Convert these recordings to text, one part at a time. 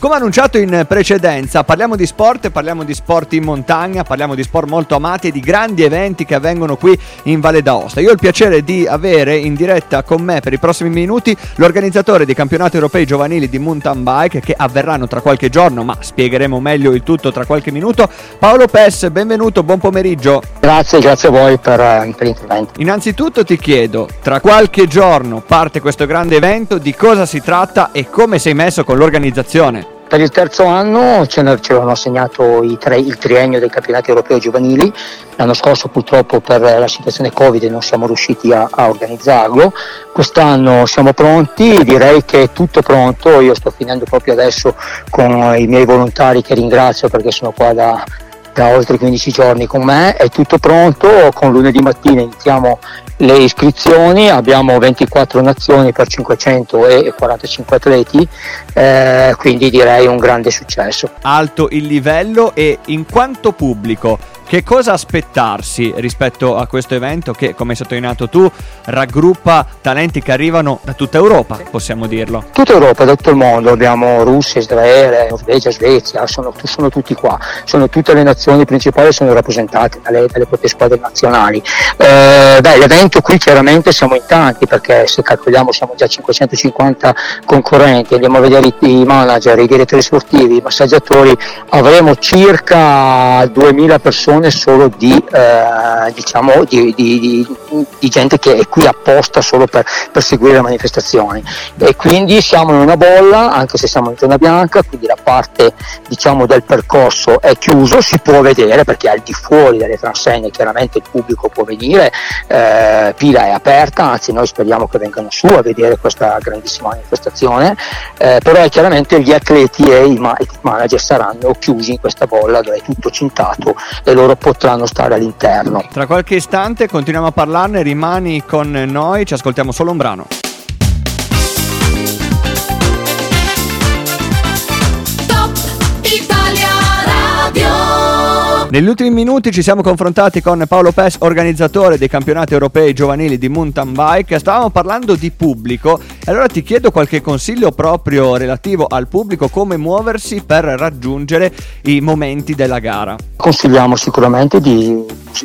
Come annunciato in precedenza, parliamo di sport, parliamo di sport in montagna, parliamo di sport molto amati e di grandi eventi che avvengono qui in Valle d'Aosta. Io ho il piacere di avere in diretta con me per i prossimi minuti l'organizzatore dei campionati europei giovanili di mountain bike che avverranno tra qualche giorno, ma spiegheremo meglio il tutto tra qualche minuto. Paolo Pes, benvenuto, buon pomeriggio. Grazie, grazie a voi per, eh, per l'intervento. Innanzitutto ti chiedo, tra qualche giorno parte questo grande evento, di cosa si tratta e come sei messo con l'organizzazione? Per il terzo anno ce ne avevano assegnato tre, il triennio dei campionati europei giovanili, l'anno scorso purtroppo per la situazione Covid non siamo riusciti a, a, organizzarlo, quest'anno siamo pronti, direi che è tutto pronto, io sto finendo proprio adesso con i miei volontari che ringrazio perché sono qua da, da oltre 15 giorni con me, è tutto pronto, con lunedì mattina iniziamo le iscrizioni, abbiamo 24 nazioni per 545 atleti, eh, quindi direi un grande successo. Alto il livello e in quanto pubblico che cosa aspettarsi rispetto a questo evento che, come hai sottolineato tu, raggruppa talenti che arrivano da tutta Europa, possiamo dirlo? Tutta Europa, da tutto il mondo, abbiamo Russia, Israele, Norvegia, Svezia, sono, sono tutti qua, sono tutte le nazioni principali sono rappresentate dalle, dalle proprie squadre nazionali. Eh, beh, l'evento qui chiaramente siamo in tanti perché se calcoliamo siamo già 550 concorrenti, andiamo a vedere i, manager, i direttori sportivi, i massaggiatori, avremo circa 2000 persone questione solo di, eh, diciamo, di, di, di, gente che è qui apposta solo per, per, seguire le manifestazioni. E quindi siamo in una bolla anche se siamo in zona bianca quindi la parte diciamo, del percorso è chiuso si può vedere perché al di fuori delle transegne chiaramente il pubblico può venire eh, Pila è aperta anzi noi speriamo che vengano su a vedere questa grandissima manifestazione eh, però chiaramente gli atleti e i, ma- i manager saranno chiusi in questa bolla dove è tutto cintato e loro potranno stare all'interno. Tra qualche istante continuiamo a parlarne, rimani con noi, ci ascoltiamo solo un brano. Negli ultimi minuti ci siamo confrontati con Paolo Pes, organizzatore dei campionati europei giovanili di mountain bike. Stavamo parlando di pubblico e allora ti chiedo qualche consiglio proprio relativo al pubblico, come muoversi per raggiungere i momenti della gara. Consigliamo sicuramente di,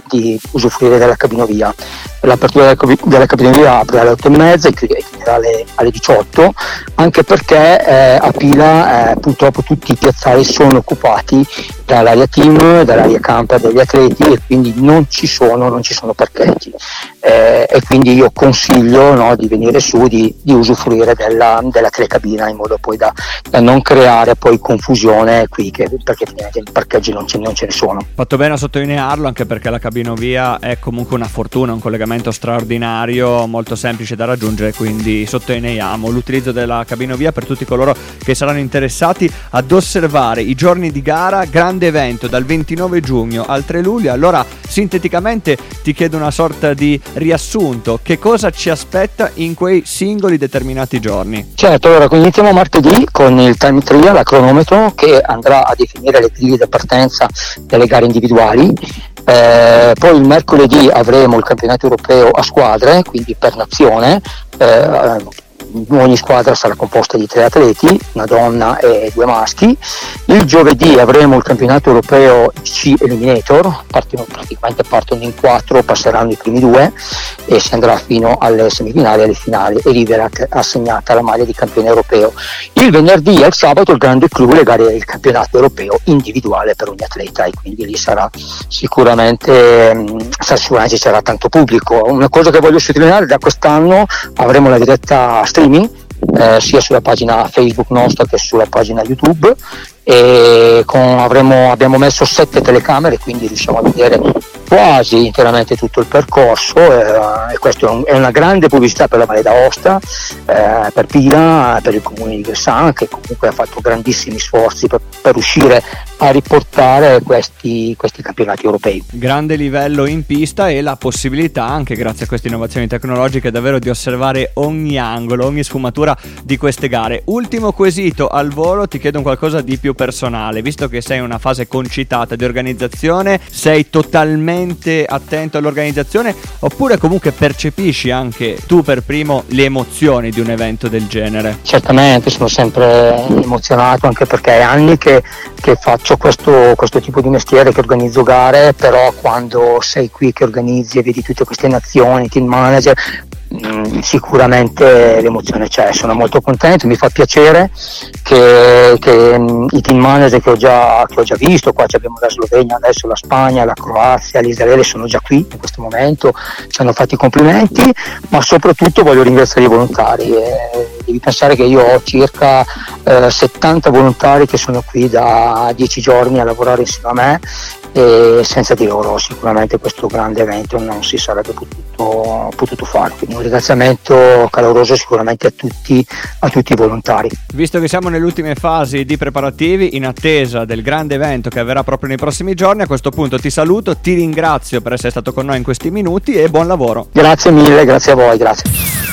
di usufruire della cabinovia. L'apertura della cabinovia apre alle 8.30 e chiuderà alle, alle 18, anche perché eh, a Pila eh, purtroppo tutti i piazzali sono occupati dall'area team, dall'area camper degli atleti e quindi non ci sono, non ci sono parcheggi eh, e quindi io consiglio no, di venire su, di, di usufruire della, della, telecabina in modo poi da, da, non creare poi confusione qui che, perché i parcheggi non ce, non ce, ne sono. Fatto bene a sottolinearlo anche perché la cabinovia è comunque una fortuna, un collegamento straordinario, molto semplice da raggiungere, quindi sottolineiamo l'utilizzo della cabinovia per tutti coloro che saranno interessati ad osservare i giorni di gara, grande evento dal 29 giugno al 3 luglio. Allora, sinteticamente ti chiedo una sorta di riassunto, che cosa ci aspetta in quei singoli determinati giorni? Certo, allora iniziamo martedì con il time trial, la cronometro, che andrà a definire le griglie di partenza delle gare individuali. Eh, poi il mercoledì avremo il campionato europeo a squadre, quindi per nazione, eh, ogni squadra sarà composta di tre atleti, una donna e due maschi. Il giovedì avremo il campionato europeo C Eliminator, partono, praticamente partono in quattro, passeranno i primi due e si andrà fino alle semifinali e alle finali e lì verrà assegnata la maglia di campione europeo. Il venerdì e il sabato il grande clou le gare del campionato europeo individuale per ogni atleta e quindi lì sarà sicuramente, mm, sicuramente ci sarà tanto pubblico. Una cosa che voglio sottolineare da quest'anno avremo la diretta streaming streaming eh, sia sulla pagina Facebook nostra che sulla pagina YouTube. E con, avremo, abbiamo messo sette telecamere quindi riusciamo a vedere quasi interamente tutto il percorso. Eh, e questa è, un, è, una grande pubblicità per la Valle d'Aosta, eh, per Pila, per il comune di Gressan che comunque ha fatto grandissimi sforzi per, per uscire a riportare questi, questi campionati europei. Grande livello in pista e la possibilità, anche grazie a queste innovazioni tecnologiche, davvero di osservare ogni angolo, ogni sfumatura di queste gare. Ultimo quesito al volo, ti chiedo un qualcosa di più personale, visto che sei in una fase concitata di organizzazione, sei totalmente attento all'organizzazione oppure comunque percepisci anche tu per primo le emozioni di un evento del genere? Certamente, sono sempre emozionato anche perché è anni che, che faccio questo, questo tipo di mestiere, che organizzo gare, però quando sei qui che organizzi e vedi tutte queste nazioni, team manager, Mm, sicuramente l'emozione c'è, sono molto contento, mi fa piacere che, che mm, i team manager che ho, già, che ho, già, visto, qua abbiamo la Slovenia, adesso la Spagna, la Croazia, l'Israele sono già qui in questo momento, ci hanno fatto i complimenti, ma soprattutto voglio ringraziare i volontari. Eh, devi pensare che io ho circa eh, 70 volontari che sono qui da 10 giorni a lavorare insieme a me e senza di loro sicuramente questo grande evento non si sarebbe potuto, potuto fare. Quindi un ringraziamento caloroso sicuramente a tutti, a tutti i volontari. Visto che siamo nelle ultime fasi di preparativi in attesa del grande evento che avverrà proprio nei prossimi giorni, a questo punto ti saluto, ti ringrazio per essere stato con noi in questi minuti e buon lavoro. Grazie mille, grazie a voi, grazie.